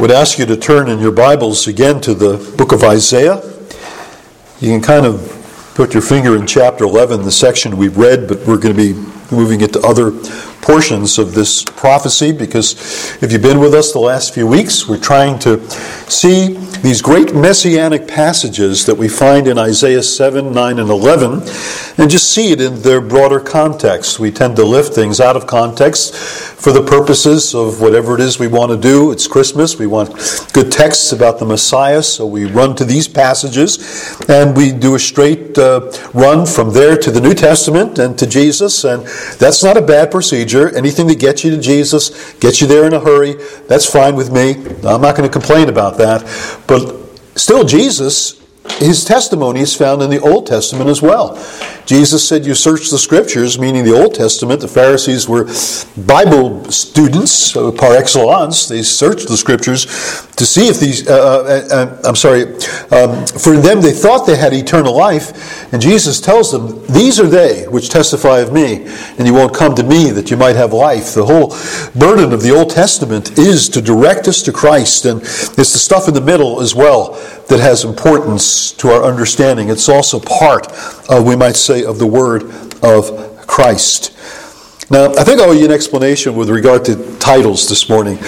would ask you to turn in your Bibles again to the book of Isaiah. You can kind of put your finger in chapter 11, the section we've read, but we're going to be moving it to other portions of this prophecy because if you've been with us the last few weeks, we're trying to see these great messianic passages that we find in Isaiah 7, 9, and 11 and just see it in their broader context. We tend to lift things out of context for the purposes of whatever it is we want to do. It's Christmas. We want good texts about the Messiah, so we run to these passages and we do a straight uh, run from there to the New Testament and to Jesus. And that's not a bad procedure. Anything that gets you to Jesus, gets you there in a hurry, that's fine with me. I'm not going to complain about that. But still, Jesus his testimony is found in the Old Testament as well. Jesus said, You search the scriptures, meaning the Old Testament. The Pharisees were Bible students par excellence. They searched the scriptures to see if these, uh, uh, uh, I'm sorry, um, for them they thought they had eternal life. And Jesus tells them, These are they which testify of me, and you won't come to me that you might have life. The whole burden of the Old Testament is to direct us to Christ, and it's the stuff in the middle as well that has importance to our understanding. It's also part of, we might say, of the Word of Christ. Now, I think I owe you an explanation with regard to titles this morning.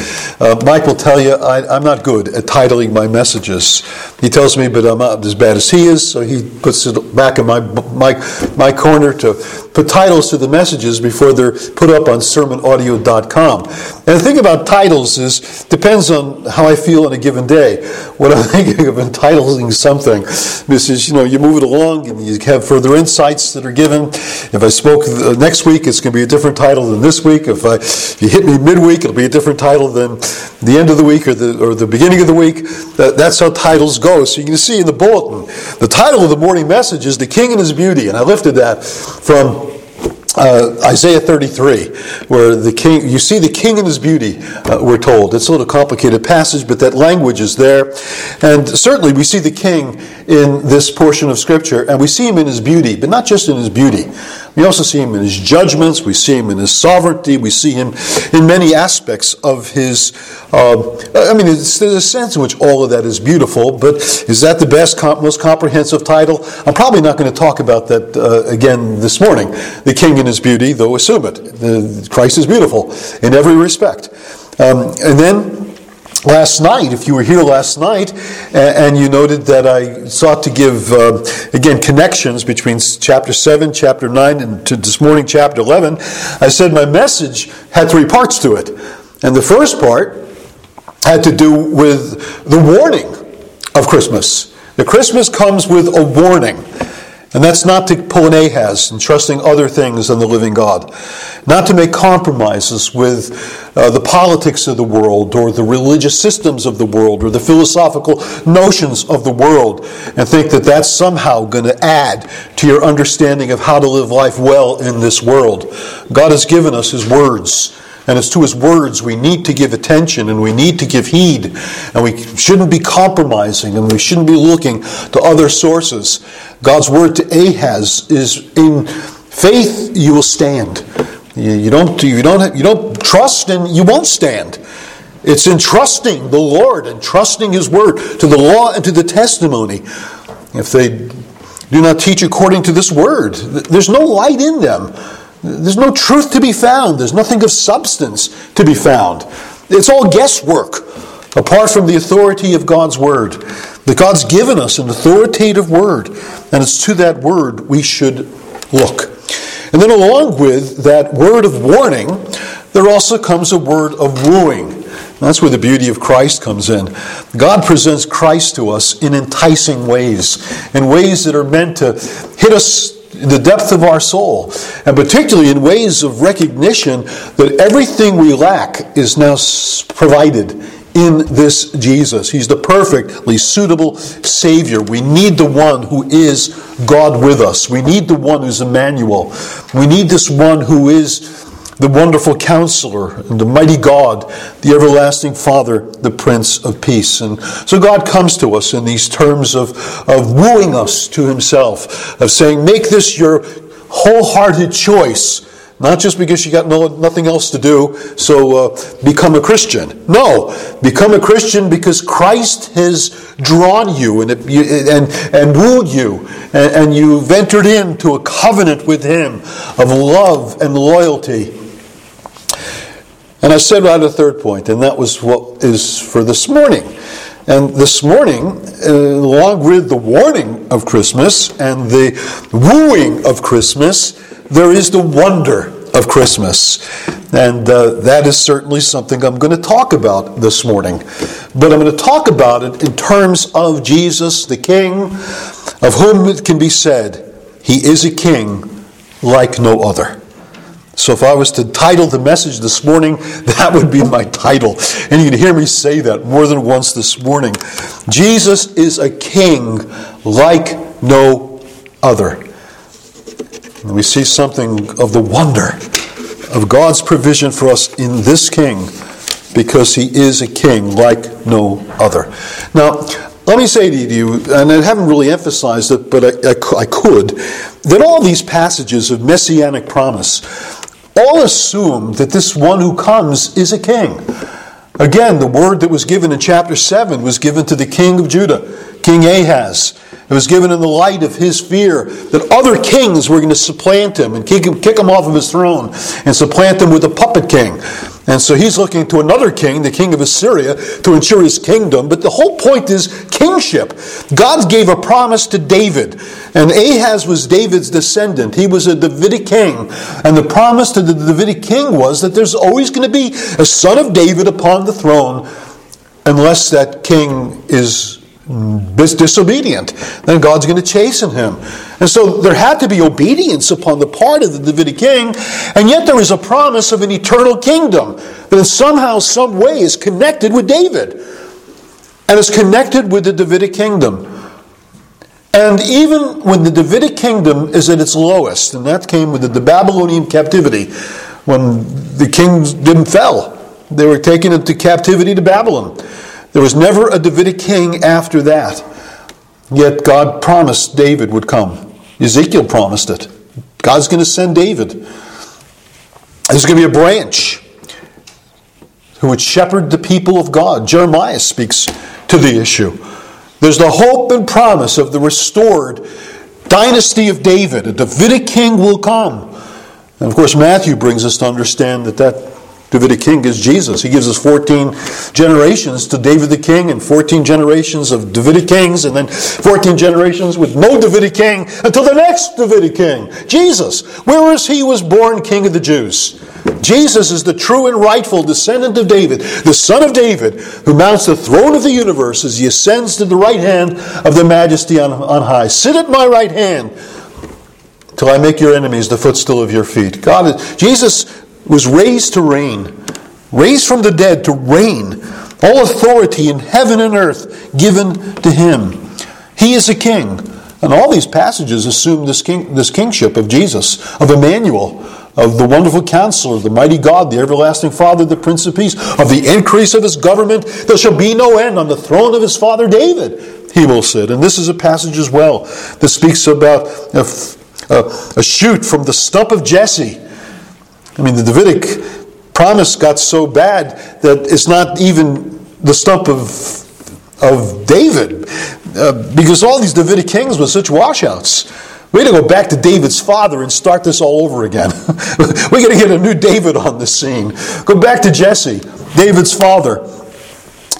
Uh, Mike will tell you I, am not good at titling my messages. He tells me, but I'm not as bad as he is, so he puts it back in my, my, my corner to put titles to the messages before they're put up on sermonaudio.com. And the thing about titles is, depends on how I feel on a given day. What I'm thinking of entitling something, this is, you know, you move it along and you have further insights that are given. If I spoke uh, next week, it's going to be a different title than this week. If, I, if you hit me midweek, it'll be a different title than the end of the week or the, or the beginning of the week. That, that's how titles go. So you can see in the bulletin, the title of the morning message is The King and His Beauty. And I lifted that from uh, Isaiah 33, where the king, you see the king in his beauty, uh, we're told. It's a little complicated passage, but that language is there. And certainly we see the king in this portion of Scripture, and we see him in his beauty, but not just in his beauty. We also see him in his judgments, we see him in his sovereignty, we see him in many aspects of his. Uh, I mean, there's a sense in which all of that is beautiful, but is that the best, most comprehensive title? I'm probably not going to talk about that uh, again this morning. The King and His beauty, though assume it. The, Christ is beautiful in every respect. Um, and then last night, if you were here last night, and you noted that I sought to give, uh, again, connections between chapter 7, chapter 9, and to this morning, chapter 11, I said my message had three parts to it. And the first part had to do with the warning of Christmas. The Christmas comes with a warning. And that's not to pull an Ahaz and trusting other things than the living God. Not to make compromises with uh, the politics of the world or the religious systems of the world or the philosophical notions of the world and think that that's somehow going to add to your understanding of how to live life well in this world. God has given us His words. And it's to his words we need to give attention and we need to give heed. And we shouldn't be compromising and we shouldn't be looking to other sources. God's word to Ahaz is in faith you will stand. You don't, you don't, you don't trust and you won't stand. It's in trusting the Lord and trusting His word to the law and to the testimony. If they do not teach according to this word, there's no light in them. There's no truth to be found. There's nothing of substance to be found. It's all guesswork apart from the authority of God's word. That God's given us an authoritative word, and it's to that word we should look. And then, along with that word of warning, there also comes a word of wooing. That's where the beauty of Christ comes in. God presents Christ to us in enticing ways, in ways that are meant to hit us the depth of our soul, and particularly in ways of recognition that everything we lack is now provided in this Jesus. He's the perfectly suitable Savior. We need the one who is God with us. We need the one who's Emmanuel. We need this one who is the wonderful counselor, the mighty God, the everlasting Father, the Prince of Peace. And so God comes to us in these terms of, of wooing us to Himself, of saying, Make this your wholehearted choice not just because you got no, nothing else to do, so uh, become a Christian. No, become a Christian because Christ has drawn you and, it, and, and wooed you, and, and you've entered into a covenant with Him of love and loyalty. And I said at the third point, and that was what is for this morning. And this morning, uh, along with the warning of Christmas and the wooing of Christmas, there is the wonder of Christmas. And uh, that is certainly something I'm going to talk about this morning. But I'm going to talk about it in terms of Jesus, the King, of whom it can be said, He is a King like no other. So if I was to title the message this morning, that would be my title. And you can hear me say that more than once this morning. Jesus is a king like no other. And we see something of the wonder of God's provision for us in this king because he is a king like no other. Now, let me say to you, and I haven't really emphasized it, but I, I, I could, that all these passages of messianic promise all assume that this one who comes is a king. Again, the word that was given in chapter 7 was given to the king of Judah, King Ahaz. It was given in the light of his fear that other kings were going to supplant him and kick him, kick him off of his throne and supplant him with a puppet king. And so he's looking to another king, the king of Assyria, to ensure his kingdom. But the whole point is kingship. God gave a promise to David, and Ahaz was David's descendant. He was a Davidic king. And the promise to the Davidic king was that there's always going to be a son of David upon the throne unless that king is disobedient, then God's going to chasten him. And so there had to be obedience upon the part of the Davidic king, and yet there is a promise of an eternal kingdom that somehow, some way is connected with David and is connected with the Davidic kingdom. And even when the Davidic kingdom is at its lowest, and that came with the Babylonian captivity, when the kings didn't fell, they were taken into captivity to Babylon. There was never a Davidic king after that. Yet God promised David would come. Ezekiel promised it. God's going to send David. There's going to be a branch who would shepherd the people of God. Jeremiah speaks to the issue. There's the hope and promise of the restored dynasty of David. A Davidic king will come. And of course, Matthew brings us to understand that that Davidic king is Jesus. He gives us 14 generations to David the king and 14 generations of Davidic kings and then 14 generations with no Davidic king until the next Davidic king, Jesus. Whereas he was born king of the Jews. Jesus is the true and rightful descendant of David, the son of David, who mounts the throne of the universe as he ascends to the right hand of the majesty on, on high. Sit at my right hand till I make your enemies the footstool of your feet. God Jesus was raised to reign, raised from the dead to reign. All authority in heaven and earth given to him. He is a king. And all these passages assume this, king, this kingship of Jesus, of Emmanuel, of the wonderful counselor, the mighty God, the everlasting Father, the Prince of Peace, of the increase of his government. There shall be no end on the throne of his father David. He will sit. And this is a passage as well that speaks about a, a, a shoot from the stump of Jesse I mean, the Davidic promise got so bad that it's not even the stump of, of David, uh, because all these Davidic kings were such washouts. We got to go back to David's father and start this all over again. we got to get a new David on the scene. Go back to Jesse, David's father,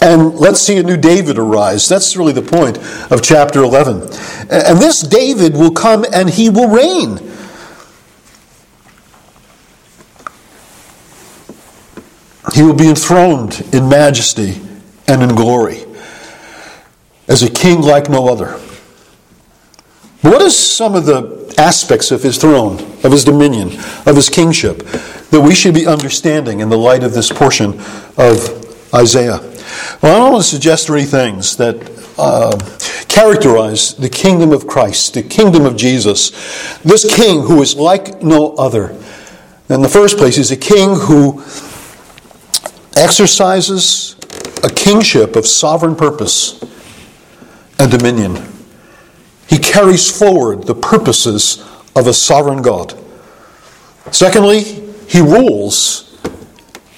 and let's see a new David arise. That's really the point of chapter 11. And this David will come and he will reign. He will be enthroned in majesty and in glory as a king like no other. What are some of the aspects of his throne, of his dominion, of his kingship that we should be understanding in the light of this portion of Isaiah? Well, I want to suggest three things that uh, characterize the kingdom of Christ, the kingdom of Jesus. This king who is like no other. In the first place, he's a king who exercises a kingship of sovereign purpose and dominion. He carries forward the purposes of a sovereign God. Secondly, he rules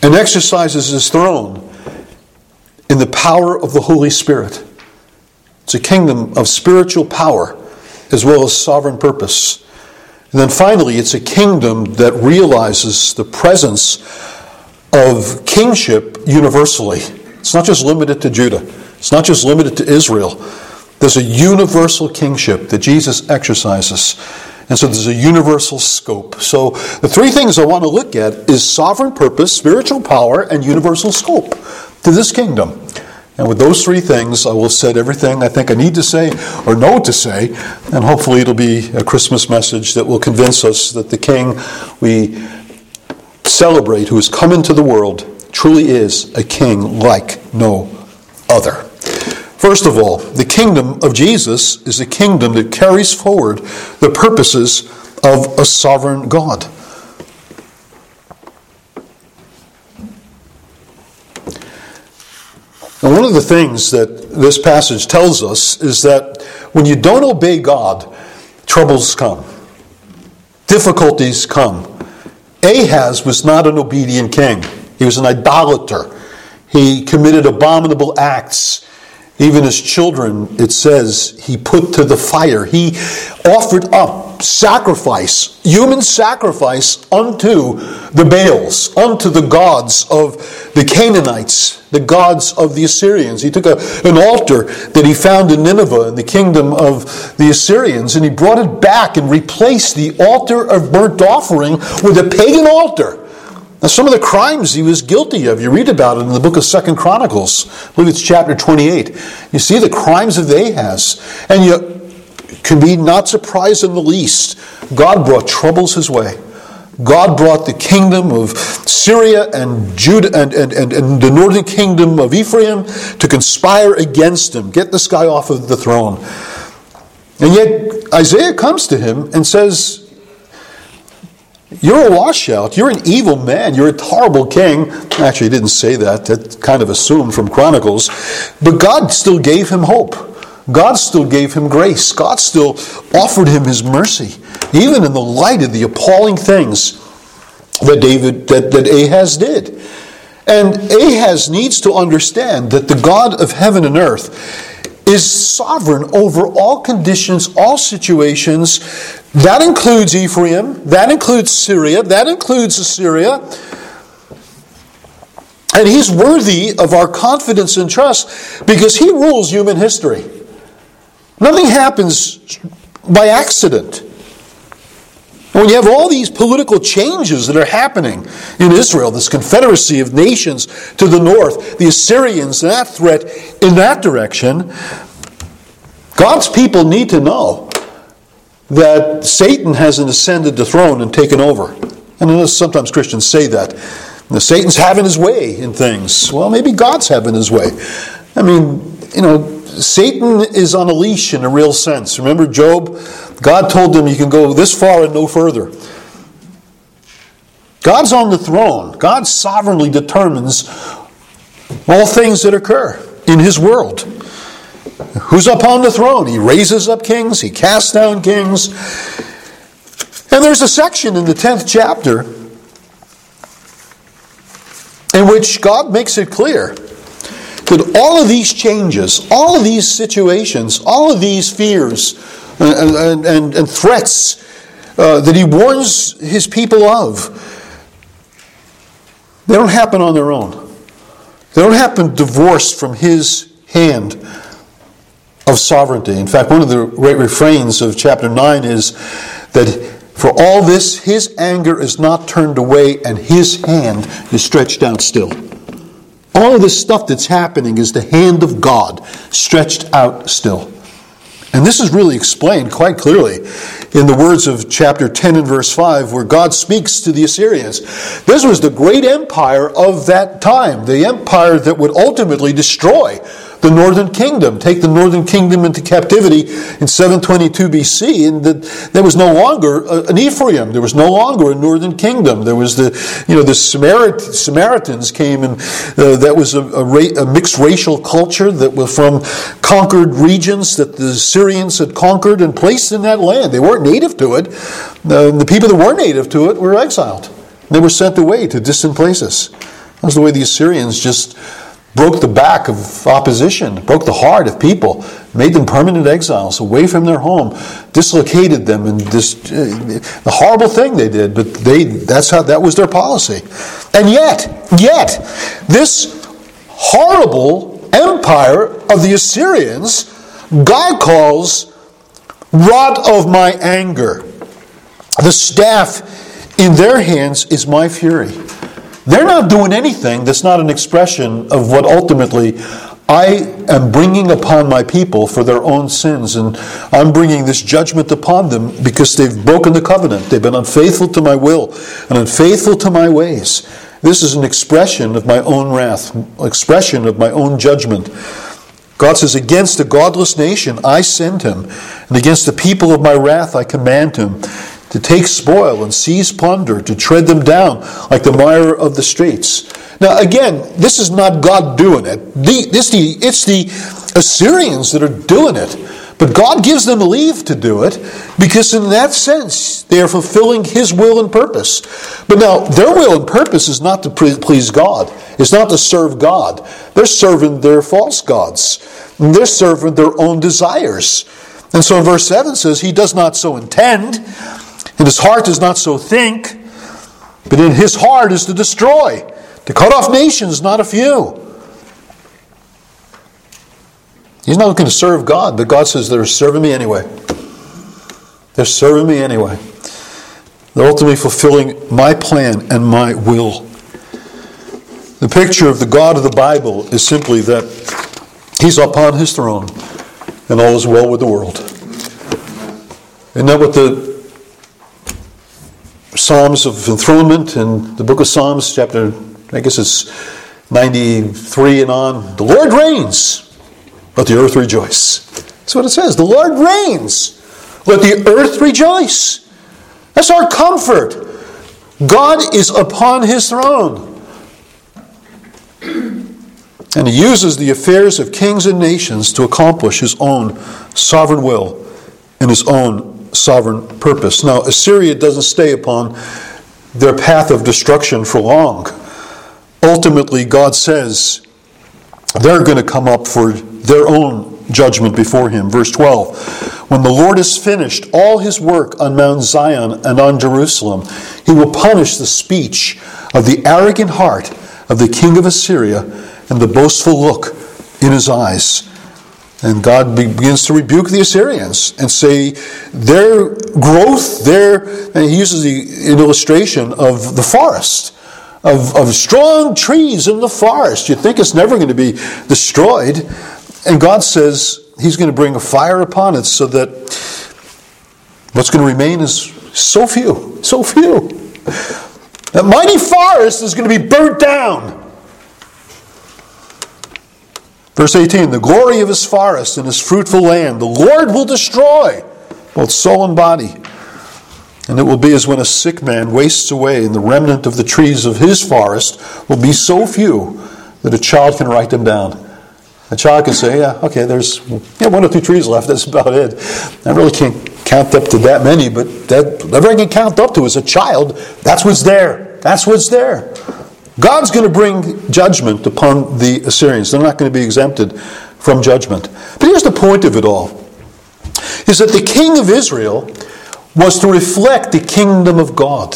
and exercises his throne in the power of the Holy Spirit. It's a kingdom of spiritual power as well as sovereign purpose. And then finally, it's a kingdom that realizes the presence of kingship universally. It's not just limited to Judah, it's not just limited to Israel. There's a universal kingship that Jesus exercises. And so there's a universal scope. So the three things I want to look at is sovereign purpose, spiritual power, and universal scope to this kingdom. And with those three things, I will set everything I think I need to say or know to say, and hopefully it'll be a Christmas message that will convince us that the King we celebrate, who has come into the world, truly is a King like no other. First of all, the kingdom of Jesus is a kingdom that carries forward the purposes of a sovereign God. And one of the things that this passage tells us is that when you don't obey God, troubles come, difficulties come. Ahaz was not an obedient king, he was an idolater. He committed abominable acts. Even his children, it says, he put to the fire. He offered up sacrifice, human sacrifice unto the Baals, unto the gods of the Canaanites, the gods of the Assyrians. He took a, an altar that he found in Nineveh in the kingdom of the Assyrians and he brought it back and replaced the altar of burnt offering with a pagan altar. Now, some of the crimes he was guilty of, you read about it in the book of Second Chronicles. Believe it's chapter 28. You see the crimes of Ahaz. And you can be not surprised in the least. God brought troubles his way. God brought the kingdom of Syria and Judah and, and, and, and the northern kingdom of Ephraim to conspire against him, get this guy off of the throne. And yet Isaiah comes to him and says, you're a washout. You're an evil man. You're a horrible king. Actually, he didn't say that. That's kind of assumed from Chronicles. But God still gave him hope. God still gave him grace. God still offered him his mercy, even in the light of the appalling things that David that, that Ahaz did. And Ahaz needs to understand that the God of heaven and earth is sovereign over all conditions, all situations. That includes Ephraim, that includes Syria, that includes Assyria. And he's worthy of our confidence and trust because he rules human history. Nothing happens by accident. When you have all these political changes that are happening in Israel, this confederacy of nations to the north, the Assyrians, that threat in that direction, God's people need to know that Satan hasn't ascended the throne and taken over. And sometimes Christians say that. Satan's having his way in things. Well, maybe God's having his way. I mean, you know, Satan is on a leash in a real sense. Remember Job? God told him you can go this far and no further. God's on the throne. God sovereignly determines all things that occur in his world. Who's up on the throne? He raises up kings, he casts down kings. And there's a section in the 10th chapter in which God makes it clear that all of these changes, all of these situations, all of these fears and, and, and, and threats uh, that he warns his people of, they don't happen on their own. They don't happen divorced from his hand of sovereignty. In fact, one of the great refrains of chapter 9 is that for all this, his anger is not turned away and his hand is stretched out still. All of this stuff that's happening is the hand of God stretched out still. And this is really explained quite clearly in the words of chapter 10 and verse 5, where God speaks to the Assyrians. This was the great empire of that time, the empire that would ultimately destroy the northern kingdom, take the northern kingdom into captivity in 722 BC, and that there was no longer an Ephraim. There was no longer a northern kingdom. There was the, you know, the Samarit- Samaritans came, and uh, that was a, a, ra- a, mixed racial culture that was from conquered regions that the Syrians had conquered and placed in that land. They weren't native to it. Uh, the people that were native to it were exiled. They were sent away to distant places. That's the way the Assyrians just broke the back of opposition, broke the heart of people, made them permanent exiles away from their home, dislocated them, and this uh, the horrible thing they did. But they that's how that was their policy. And yet, yet, this horrible empire of the Assyrians, God calls rod of my anger. The staff in their hands is my fury. They're not doing anything that's not an expression of what ultimately I am bringing upon my people for their own sins, and I'm bringing this judgment upon them because they've broken the covenant. They've been unfaithful to my will and unfaithful to my ways. This is an expression of my own wrath, expression of my own judgment. God says, Against a godless nation I send him, and against the people of my wrath I command him to take spoil and seize plunder, to tread them down like the mire of the streets. Now, again, this is not God doing it. The, this, the, it's the Assyrians that are doing it. But God gives them leave to do it because, in that sense, they are fulfilling His will and purpose. But now, their will and purpose is not to please God, it's not to serve God. They're serving their false gods, and they're serving their own desires. And so, verse 7 says, He does not so intend. And his heart does not so think, but in his heart is to destroy, to cut off nations, not a few. He's not looking to serve God, but God says they're serving me anyway. They're serving me anyway. They're ultimately fulfilling my plan and my will. The picture of the God of the Bible is simply that He's upon His throne and all is well with the world. Isn't that what the Psalms of enthronement in the book of Psalms, chapter, I guess it's 93 and on. The Lord reigns, let the earth rejoice. That's what it says. The Lord reigns, let the earth rejoice. That's our comfort. God is upon his throne. And he uses the affairs of kings and nations to accomplish his own sovereign will and his own sovereign purpose. Now, Assyria doesn't stay upon their path of destruction for long. Ultimately, God says they're going to come up for their own judgment before Him. Verse 12 When the Lord has finished all His work on Mount Zion and on Jerusalem, He will punish the speech of the arrogant heart of the king of Assyria and the boastful look in his eyes. And God begins to rebuke the Assyrians and say their growth, their, and he uses the, illustration of the forest, of, of strong trees in the forest. You think it's never going to be destroyed. And God says he's going to bring a fire upon it so that what's going to remain is so few, so few. That mighty forest is going to be burnt down. Verse 18 The glory of his forest and his fruitful land, the Lord will destroy both soul and body. And it will be as when a sick man wastes away, and the remnant of the trees of his forest will be so few that a child can write them down. A child can say, Yeah, okay, there's yeah, one or two trees left, that's about it. I really can't count up to that many, but that, whatever I can count up to as a child, that's what's there. That's what's there. God's going to bring judgment upon the Assyrians. They're not going to be exempted from judgment. But here's the point of it all is that the king of Israel was to reflect the kingdom of God,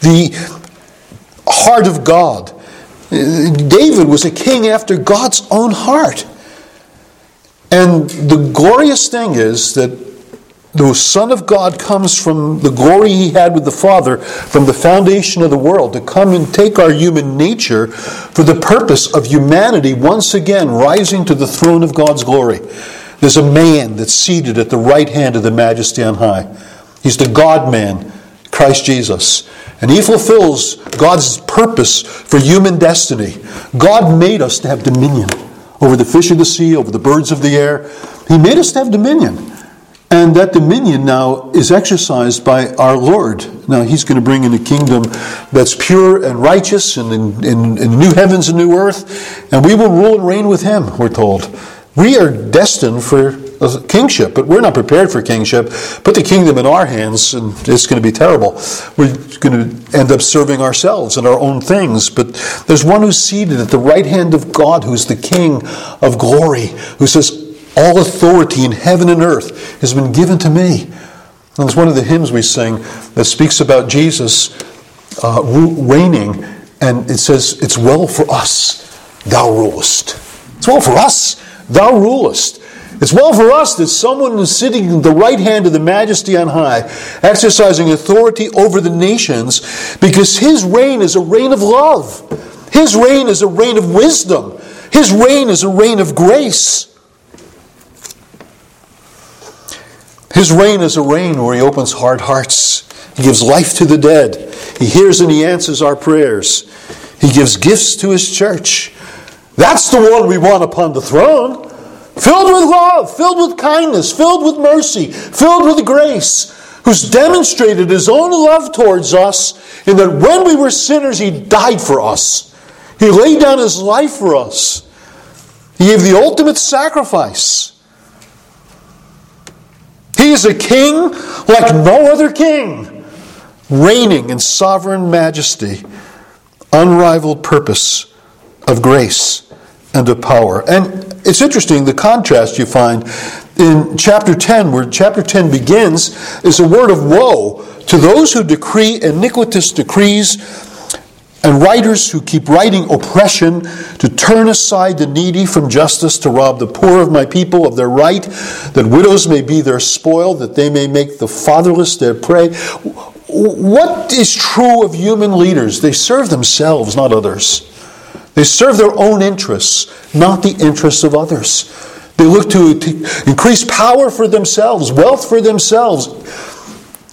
the heart of God. David was a king after God's own heart. And the glorious thing is that the Son of God comes from the glory he had with the Father from the foundation of the world to come and take our human nature for the purpose of humanity once again rising to the throne of God's glory. There's a man that's seated at the right hand of the majesty on high. He's the God man, Christ Jesus. And he fulfills God's purpose for human destiny. God made us to have dominion over the fish of the sea, over the birds of the air. He made us to have dominion. And that dominion now is exercised by our Lord. Now, He's going to bring in a kingdom that's pure and righteous and in, in, in new heavens and new earth. And we will rule and reign with Him, we're told. We are destined for kingship, but we're not prepared for kingship. Put the kingdom in our hands, and it's going to be terrible. We're going to end up serving ourselves and our own things. But there's one who's seated at the right hand of God, who's the King of glory, who says, all authority in heaven and earth has been given to me. And it's one of the hymns we sing that speaks about Jesus uh, reigning, and it says, It's well for us, thou rulest. It's well for us, thou rulest. It's well for us that someone is sitting at the right hand of the majesty on high, exercising authority over the nations, because his reign is a reign of love. His reign is a reign of wisdom. His reign is a reign of grace. His reign is a reign where he opens hard hearts. He gives life to the dead. He hears and he answers our prayers. He gives gifts to his church. That's the one we want upon the throne. Filled with love, filled with kindness, filled with mercy, filled with grace, who's demonstrated his own love towards us in that when we were sinners, he died for us. He laid down his life for us. He gave the ultimate sacrifice. He is a king like no other king, reigning in sovereign majesty, unrivaled purpose of grace and of power. And it's interesting the contrast you find in chapter 10, where chapter 10 begins, is a word of woe to those who decree iniquitous decrees and writers who keep writing oppression to turn aside the needy from justice, to rob the poor of my people of their right, that widows may be their spoil, that they may make the fatherless their prey. What is true of human leaders? They serve themselves, not others. They serve their own interests, not the interests of others. They look to, to increase power for themselves, wealth for themselves,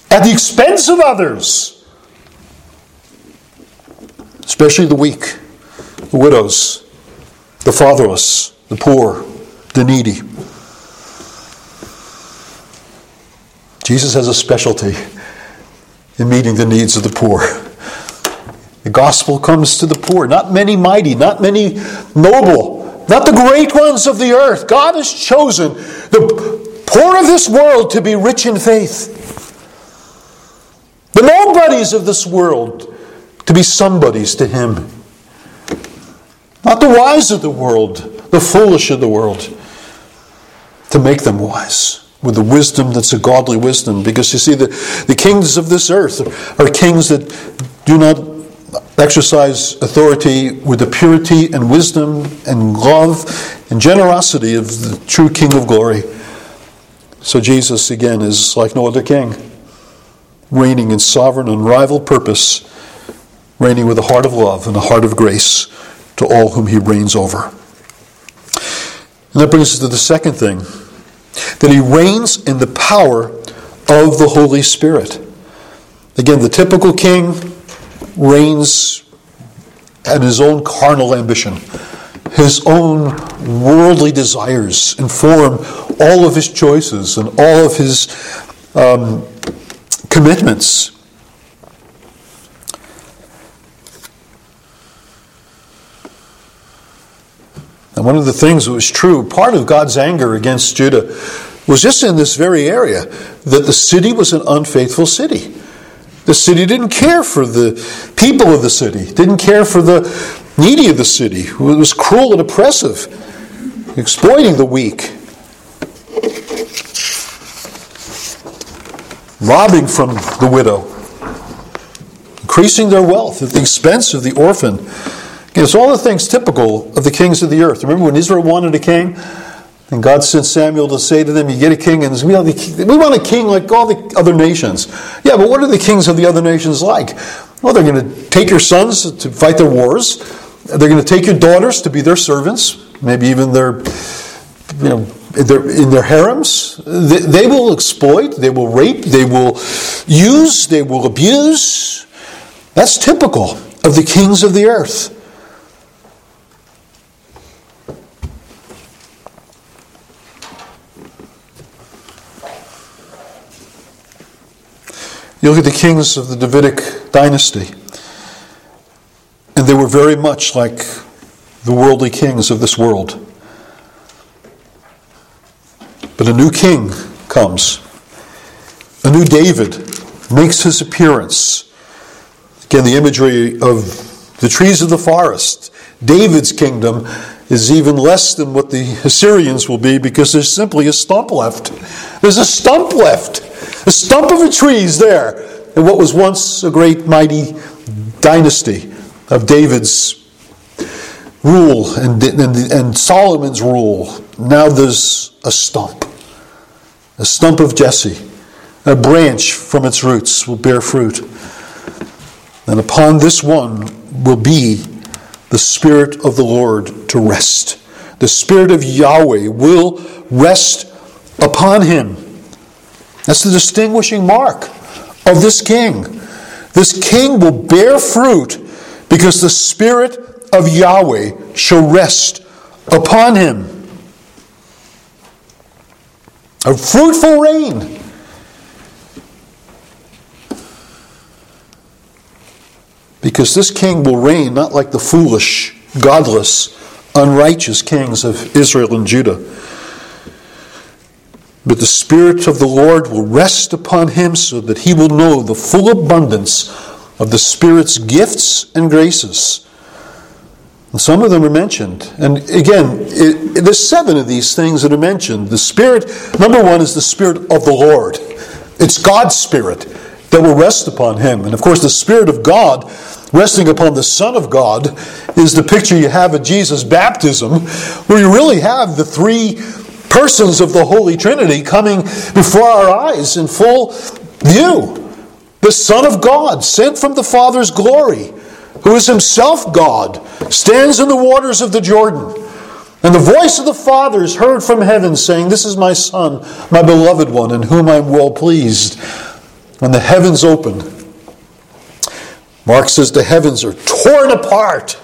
at the expense of others especially the weak, the widows, the fatherless, the poor, the needy. Jesus has a specialty in meeting the needs of the poor. The gospel comes to the poor, not many mighty, not many noble, not the great ones of the earth. God has chosen the poor of this world to be rich in faith. The nobodies of this world to be somebodies to Him. Not the wise of the world, the foolish of the world, to make them wise with the wisdom that's a godly wisdom. Because you see, the, the kings of this earth are kings that do not exercise authority with the purity and wisdom and love and generosity of the true King of glory. So Jesus, again, is like no other king, reigning in sovereign, unrivaled purpose reigning with a heart of love and a heart of grace to all whom he reigns over. And that brings us to the second thing that he reigns in the power of the Holy Spirit. Again, the typical king reigns at his own carnal ambition. His own worldly desires inform all of his choices and all of his um, commitments. And one of the things that was true, part of God's anger against Judah was just in this very area that the city was an unfaithful city. The city didn't care for the people of the city, didn't care for the needy of the city. It was cruel and oppressive, exploiting the weak, robbing from the widow, increasing their wealth at the expense of the orphan it's all the things typical of the kings of the earth. Remember when Israel wanted a king? And God sent Samuel to say to them, You get a king, and we want a king like all the other nations. Yeah, but what are the kings of the other nations like? Well, they're going to take your sons to fight their wars. They're going to take your daughters to be their servants, maybe even their, you know, in their harems. They, they will exploit, they will rape, they will use, they will abuse. That's typical of the kings of the earth. You look at the kings of the Davidic dynasty, and they were very much like the worldly kings of this world. But a new king comes. A new David makes his appearance. Again, the imagery of the trees of the forest. David's kingdom is even less than what the Assyrians will be because there's simply a stump left. There's a stump left. A stump of a tree is there in what was once a great mighty dynasty of David's rule and, and, and Solomon's rule. Now there's a stump. A stump of Jesse. A branch from its roots will bear fruit. And upon this one will be the Spirit of the Lord to rest. The Spirit of Yahweh will rest upon him. That's the distinguishing mark of this king. This king will bear fruit because the Spirit of Yahweh shall rest upon him. A fruitful reign. Because this king will reign not like the foolish, godless, unrighteous kings of Israel and Judah. But the Spirit of the Lord will rest upon him so that he will know the full abundance of the Spirit's gifts and graces. Some of them are mentioned. And again, it, there's seven of these things that are mentioned. The Spirit, number one, is the Spirit of the Lord. It's God's Spirit that will rest upon him. And of course, the Spirit of God resting upon the Son of God is the picture you have at Jesus' baptism, where you really have the three persons of the Holy Trinity coming before our eyes in full view. The Son of God, sent from the Father's glory, who is himself God, stands in the waters of the Jordan. And the voice of the Father is heard from heaven, saying, This is my Son, my beloved one, in whom I'm well pleased. When the heavens open, Mark says the heavens are torn apart.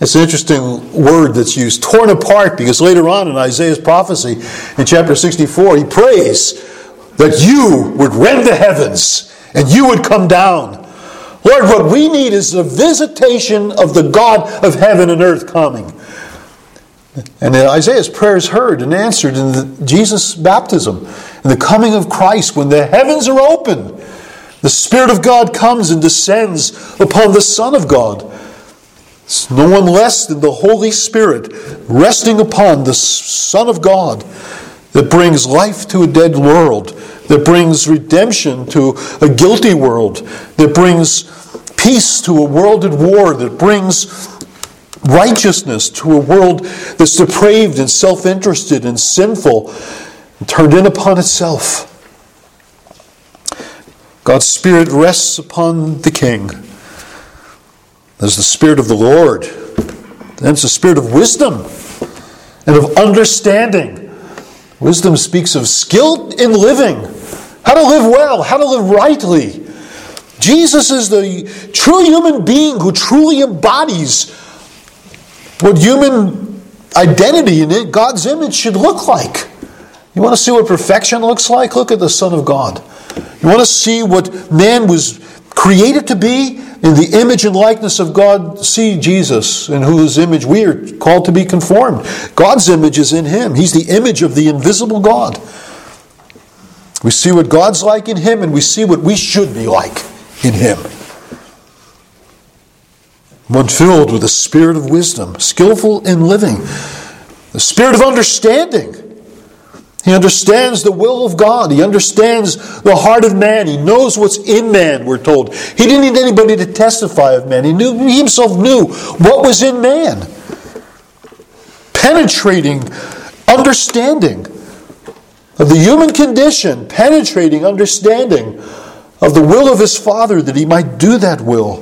It's an interesting word that's used, torn apart, because later on in Isaiah's prophecy, in chapter 64, he prays that you would rend the heavens and you would come down. Lord, what we need is the visitation of the God of heaven and earth coming. And Isaiah's prayer is heard and answered in Jesus' baptism, in the coming of Christ, when the heavens are open the Spirit of God comes and descends upon the Son of God. It's no one less than the Holy Spirit resting upon the Son of God that brings life to a dead world, that brings redemption to a guilty world, that brings peace to a world at war, that brings righteousness to a world that's depraved and self interested and sinful and turned in upon itself. God's Spirit rests upon the king. There's the Spirit of the Lord. Then it's the Spirit of wisdom and of understanding. Wisdom speaks of skill in living, how to live well, how to live rightly. Jesus is the true human being who truly embodies what human identity in God's image should look like. You want to see what perfection looks like? Look at the Son of God. You want to see what man was created to be in the image and likeness of God? See Jesus, in whose image we are called to be conformed. God's image is in him. He's the image of the invisible God. We see what God's like in him, and we see what we should be like in him. One filled with the spirit of wisdom, skillful in living, the spirit of understanding he understands the will of God. He understands the heart of man. He knows what's in man, we're told. He didn't need anybody to testify of man. He knew he himself knew what was in man. Penetrating understanding of the human condition, penetrating understanding of the will of his Father that he might do that will.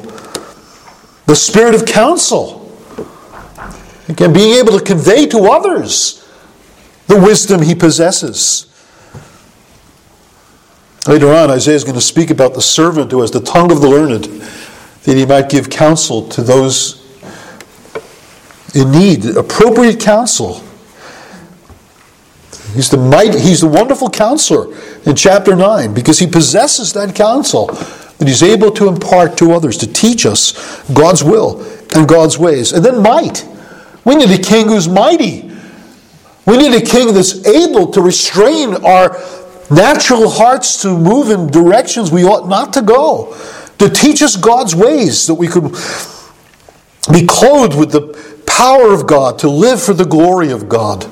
The spirit of counsel. Again, being able to convey to others the wisdom he possesses. Later on, Isaiah is going to speak about the servant who has the tongue of the learned, that he might give counsel to those in need, appropriate counsel. He's the mighty, he's the wonderful counselor in chapter 9 because he possesses that counsel that he's able to impart to others to teach us God's will and God's ways. And then might. We need a king who's mighty. We need a king that's able to restrain our natural hearts to move in directions we ought not to go, to teach us God's ways, that we could be clothed with the power of God, to live for the glory of God.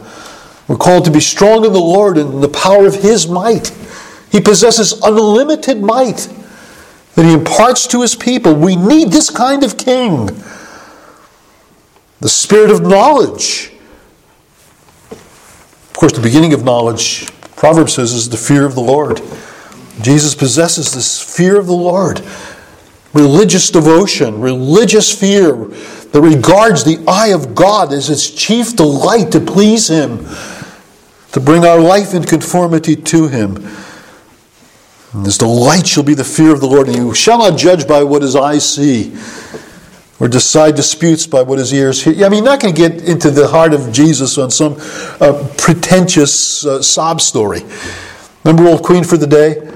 We're called to be strong in the Lord and in the power of His might. He possesses unlimited might that He imparts to His people. We need this kind of king. The spirit of knowledge. Of course, the beginning of knowledge, Proverbs says, is the fear of the Lord. Jesus possesses this fear of the Lord, religious devotion, religious fear that regards the eye of God as its chief delight to please Him to bring our life in conformity to Him. And delight shall be the fear of the Lord, and you shall not judge by what his eyes see, or decide disputes by what his ears hear. I mean, not going to get into the heart of Jesus on some uh, pretentious uh, sob story. Remember old Queen for the Day?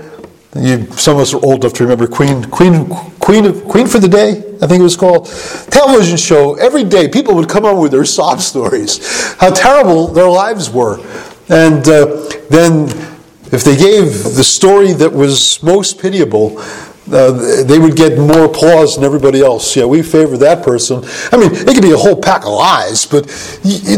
You, some of us are old enough to remember Queen, Queen, Queen, Queen for the Day. I think it was called. Television show. Every day, people would come on with their sob stories, how terrible their lives were. And uh, then, if they gave the story that was most pitiable, uh, they would get more applause than everybody else. Yeah, we favor that person. I mean, it could be a whole pack of lies, but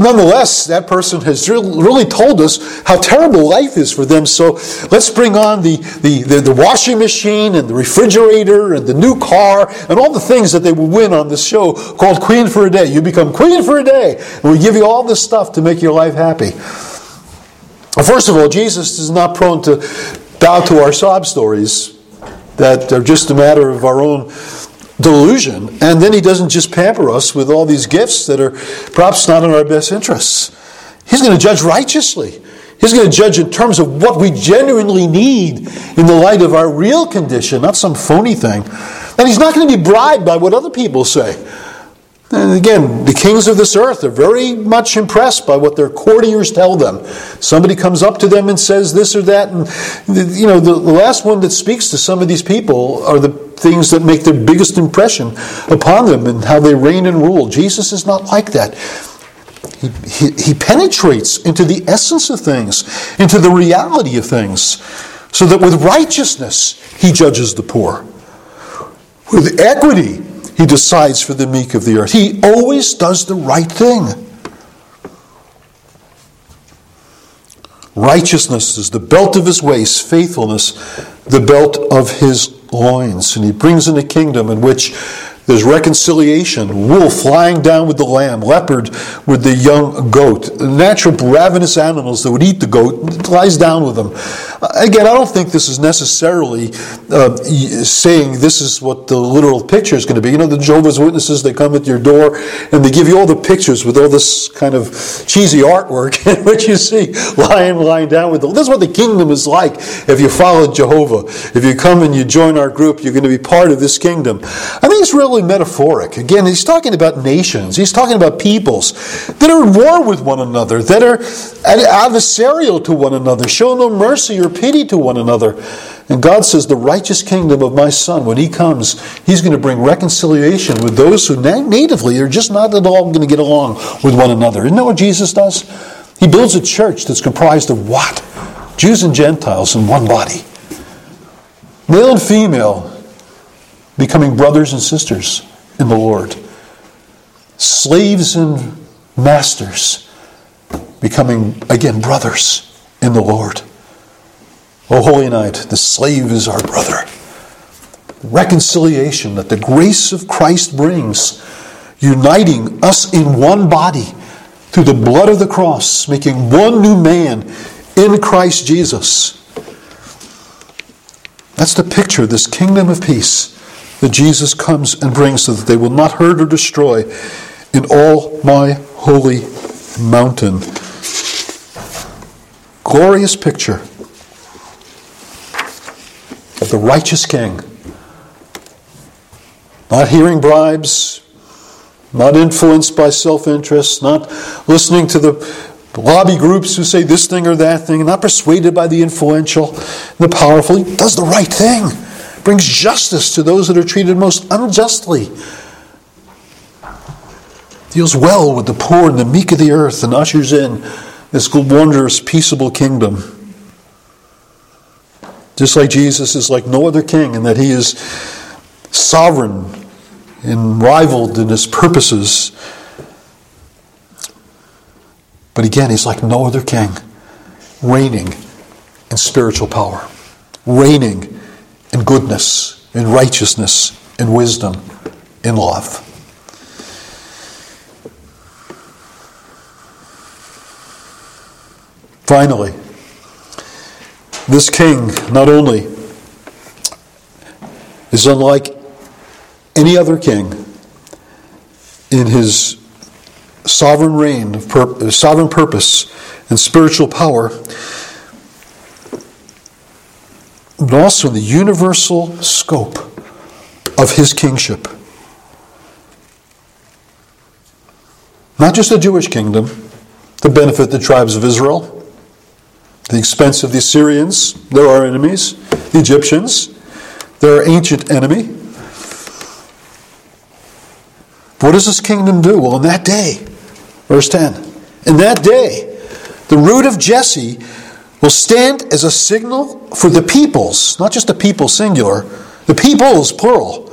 nonetheless, that person has really told us how terrible life is for them. So let's bring on the, the, the, the washing machine and the refrigerator and the new car and all the things that they will win on this show called Queen for a Day. You become Queen for a Day, and we give you all this stuff to make your life happy. First of all, Jesus is not prone to bow to our sob stories that are just a matter of our own delusion. And then he doesn't just pamper us with all these gifts that are perhaps not in our best interests. He's going to judge righteously. He's going to judge in terms of what we genuinely need in the light of our real condition, not some phony thing. And he's not going to be bribed by what other people say. And again, the kings of this earth are very much impressed by what their courtiers tell them. Somebody comes up to them and says this or that, and you know, the, the last one that speaks to some of these people are the things that make their biggest impression upon them and how they reign and rule. Jesus is not like that. He, he, he penetrates into the essence of things, into the reality of things, so that with righteousness he judges the poor. With equity, he decides for the meek of the earth. He always does the right thing. Righteousness is the belt of his waist, faithfulness, the belt of his loins. And he brings in a kingdom in which there's reconciliation, wolf flying down with the lamb, leopard with the young goat. Natural ravenous animals that would eat the goat lies down with them. Again, I don't think this is necessarily uh, saying this is what the literal picture is going to be. You know, the Jehovah's Witnesses, they come at your door and they give you all the pictures with all this kind of cheesy artwork in which you see lion lying down with them. This is what the kingdom is like if you follow Jehovah. If you come and you join our group, you're going to be part of this kingdom. I think it's really metaphoric. Again, he's talking about nations, he's talking about peoples that are at war with one another, that are adversarial to one another, show no mercy or pity to one another. And God says, The righteous kingdom of my Son, when He comes, He's going to bring reconciliation with those who natively are just not at all going to get along with one another. Isn't that what Jesus does? He builds a church that's comprised of what? Jews and Gentiles in one body. Male and female, becoming brothers and sisters in the Lord. Slaves and masters becoming, again, brothers in the Lord. O holy night, the slave is our brother. Reconciliation that the grace of Christ brings, uniting us in one body through the blood of the cross, making one new man in Christ Jesus. That's the picture of this kingdom of peace that Jesus comes and brings so that they will not hurt or destroy in all my holy mountain. Glorious picture of the righteous king. Not hearing bribes, not influenced by self interest, not listening to the lobby groups who say this thing or that thing, not persuaded by the influential, the powerful. He does the right thing, brings justice to those that are treated most unjustly, deals well with the poor and the meek of the earth, and ushers in this wondrous, peaceable kingdom. Just like Jesus is like no other king, in that he is sovereign and rivaled in his purposes. But again, he's like no other king, reigning in spiritual power, reigning in goodness, in righteousness, in wisdom, in love. Finally, this king not only is unlike any other king in his sovereign reign of pur- uh, sovereign purpose and spiritual power, but also the universal scope of his kingship. Not just the Jewish kingdom to benefit the tribes of Israel the expense of the Assyrians, they're our enemies. The Egyptians, they're ancient enemy. What does this kingdom do? Well, in that day, verse 10, in that day, the root of Jesse will stand as a signal for the peoples, not just the people singular, the peoples plural.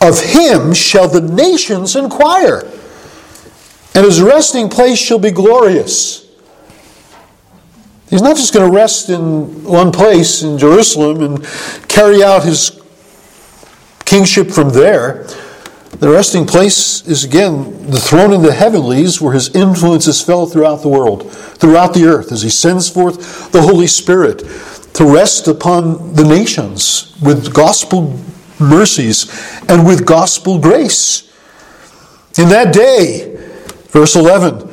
Of him shall the nations inquire, and his resting place shall be glorious. He's not just going to rest in one place in Jerusalem and carry out his kingship from there. The resting place is again the throne in the heavenlies where his influence is felt throughout the world, throughout the earth, as he sends forth the Holy Spirit to rest upon the nations with gospel mercies and with gospel grace. In that day, verse 11,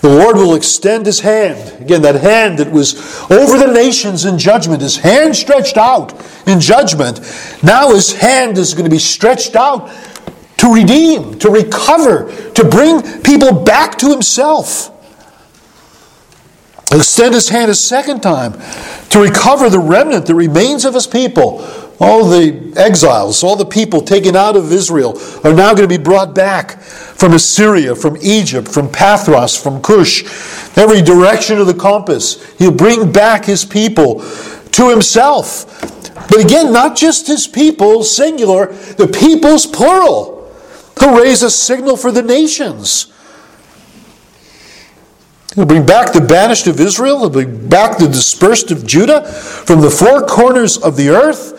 the Lord will extend his hand. Again, that hand that was over the nations in judgment, his hand stretched out in judgment. Now his hand is going to be stretched out to redeem, to recover, to bring people back to himself. Extend his hand a second time to recover the remnant that remains of his people all the exiles, all the people taken out of Israel are now going to be brought back from Assyria, from Egypt, from Pathros, from Cush, every direction of the compass. He'll bring back his people to himself. But again, not just his people, singular, the people's plural. He'll raise a signal for the nations. He'll bring back the banished of Israel. He'll bring back the dispersed of Judah from the four corners of the earth.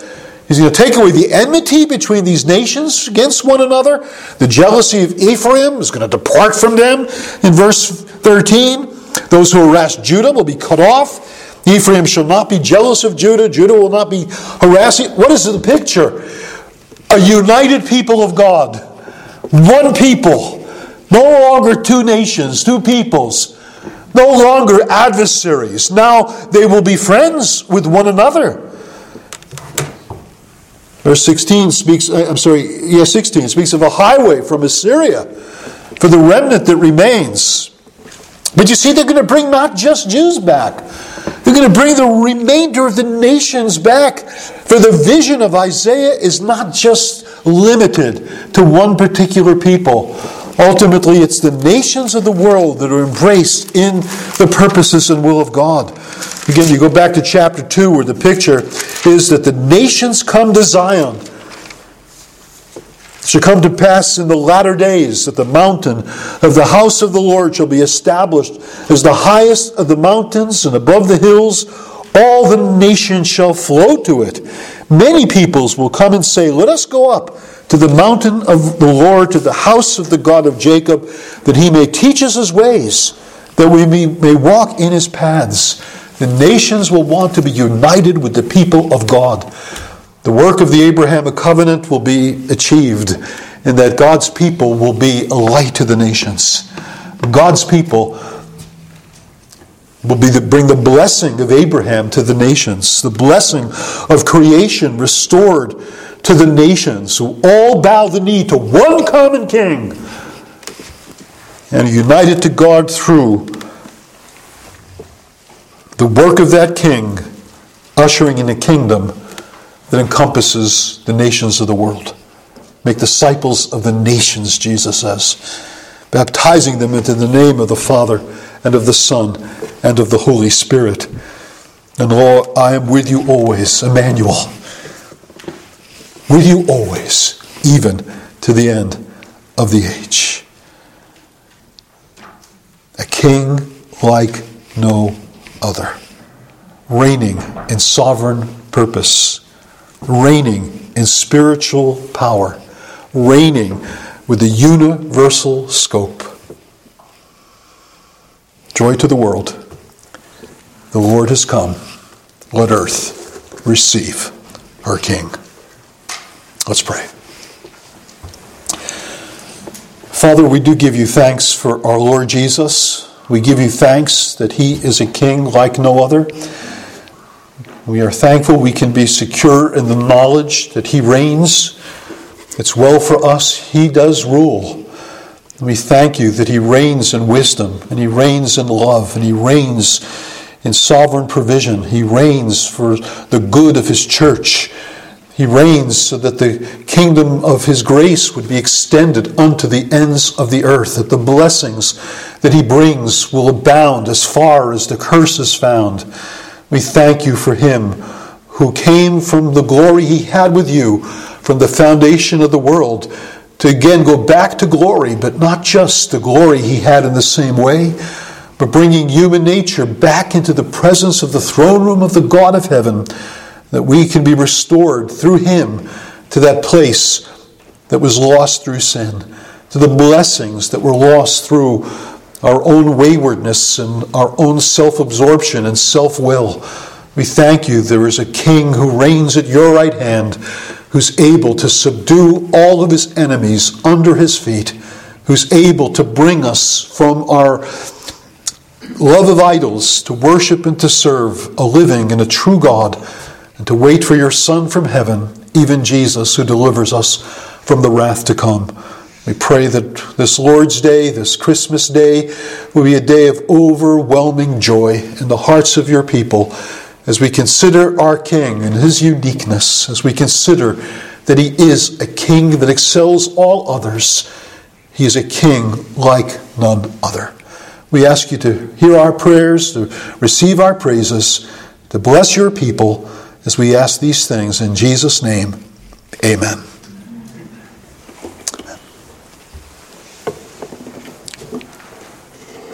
He's going to take away the enmity between these nations against one another. The jealousy of Ephraim is going to depart from them. In verse 13, those who harass Judah will be cut off. Ephraim shall not be jealous of Judah. Judah will not be harassing. What is the picture? A united people of God. One people. No longer two nations, two peoples. No longer adversaries. Now they will be friends with one another. Verse 16 speaks, uh, I'm sorry, yeah, 16 speaks of a highway from Assyria for the remnant that remains. But you see, they're going to bring not just Jews back, they're going to bring the remainder of the nations back. For the vision of Isaiah is not just limited to one particular people. Ultimately, it's the nations of the world that are embraced in the purposes and will of God. Again, you go back to chapter 2 where the picture is that the nations come to Zion. Shall come to pass in the latter days that the mountain of the house of the Lord shall be established as the highest of the mountains and above the hills. All the nations shall flow to it. Many peoples will come and say, Let us go up to the mountain of the Lord, to the house of the God of Jacob, that he may teach us his ways, that we may walk in his paths. The nations will want to be united with the people of God. The work of the Abrahamic covenant will be achieved, and that God's people will be a light to the nations. God's people will be the, bring the blessing of Abraham to the nations, the blessing of creation restored to the nations, who all bow the knee to one common King and are united to God through the work of that king ushering in a kingdom that encompasses the nations of the world. Make disciples of the nations, Jesus says, baptizing them into the name of the Father and of the Son and of the Holy Spirit. And Lord, I am with you always, Emmanuel. With you always, even to the end of the age. A king like no other, reigning in sovereign purpose, reigning in spiritual power, reigning with a universal scope. Joy to the world. The Lord has come. Let earth receive her King. Let's pray. Father, we do give you thanks for our Lord Jesus. We give you thanks that he is a king like no other. We are thankful we can be secure in the knowledge that he reigns. It's well for us, he does rule. We thank you that he reigns in wisdom, and he reigns in love, and he reigns in sovereign provision. He reigns for the good of his church. He reigns so that the kingdom of his grace would be extended unto the ends of the earth, that the blessings that he brings will abound as far as the curse is found. We thank you for him who came from the glory he had with you from the foundation of the world to again go back to glory, but not just the glory he had in the same way, but bringing human nature back into the presence of the throne room of the God of heaven, that we can be restored through him to that place that was lost through sin, to the blessings that were lost through our own waywardness and our own self absorption and self will. We thank you there is a king who reigns at your right hand, who's able to subdue all of his enemies under his feet, who's able to bring us from our love of idols to worship and to serve a living and a true God, and to wait for your Son from heaven, even Jesus, who delivers us from the wrath to come. We pray that this Lord's Day, this Christmas Day, will be a day of overwhelming joy in the hearts of your people as we consider our King and his uniqueness, as we consider that he is a King that excels all others. He is a King like none other. We ask you to hear our prayers, to receive our praises, to bless your people as we ask these things in Jesus' name. Amen.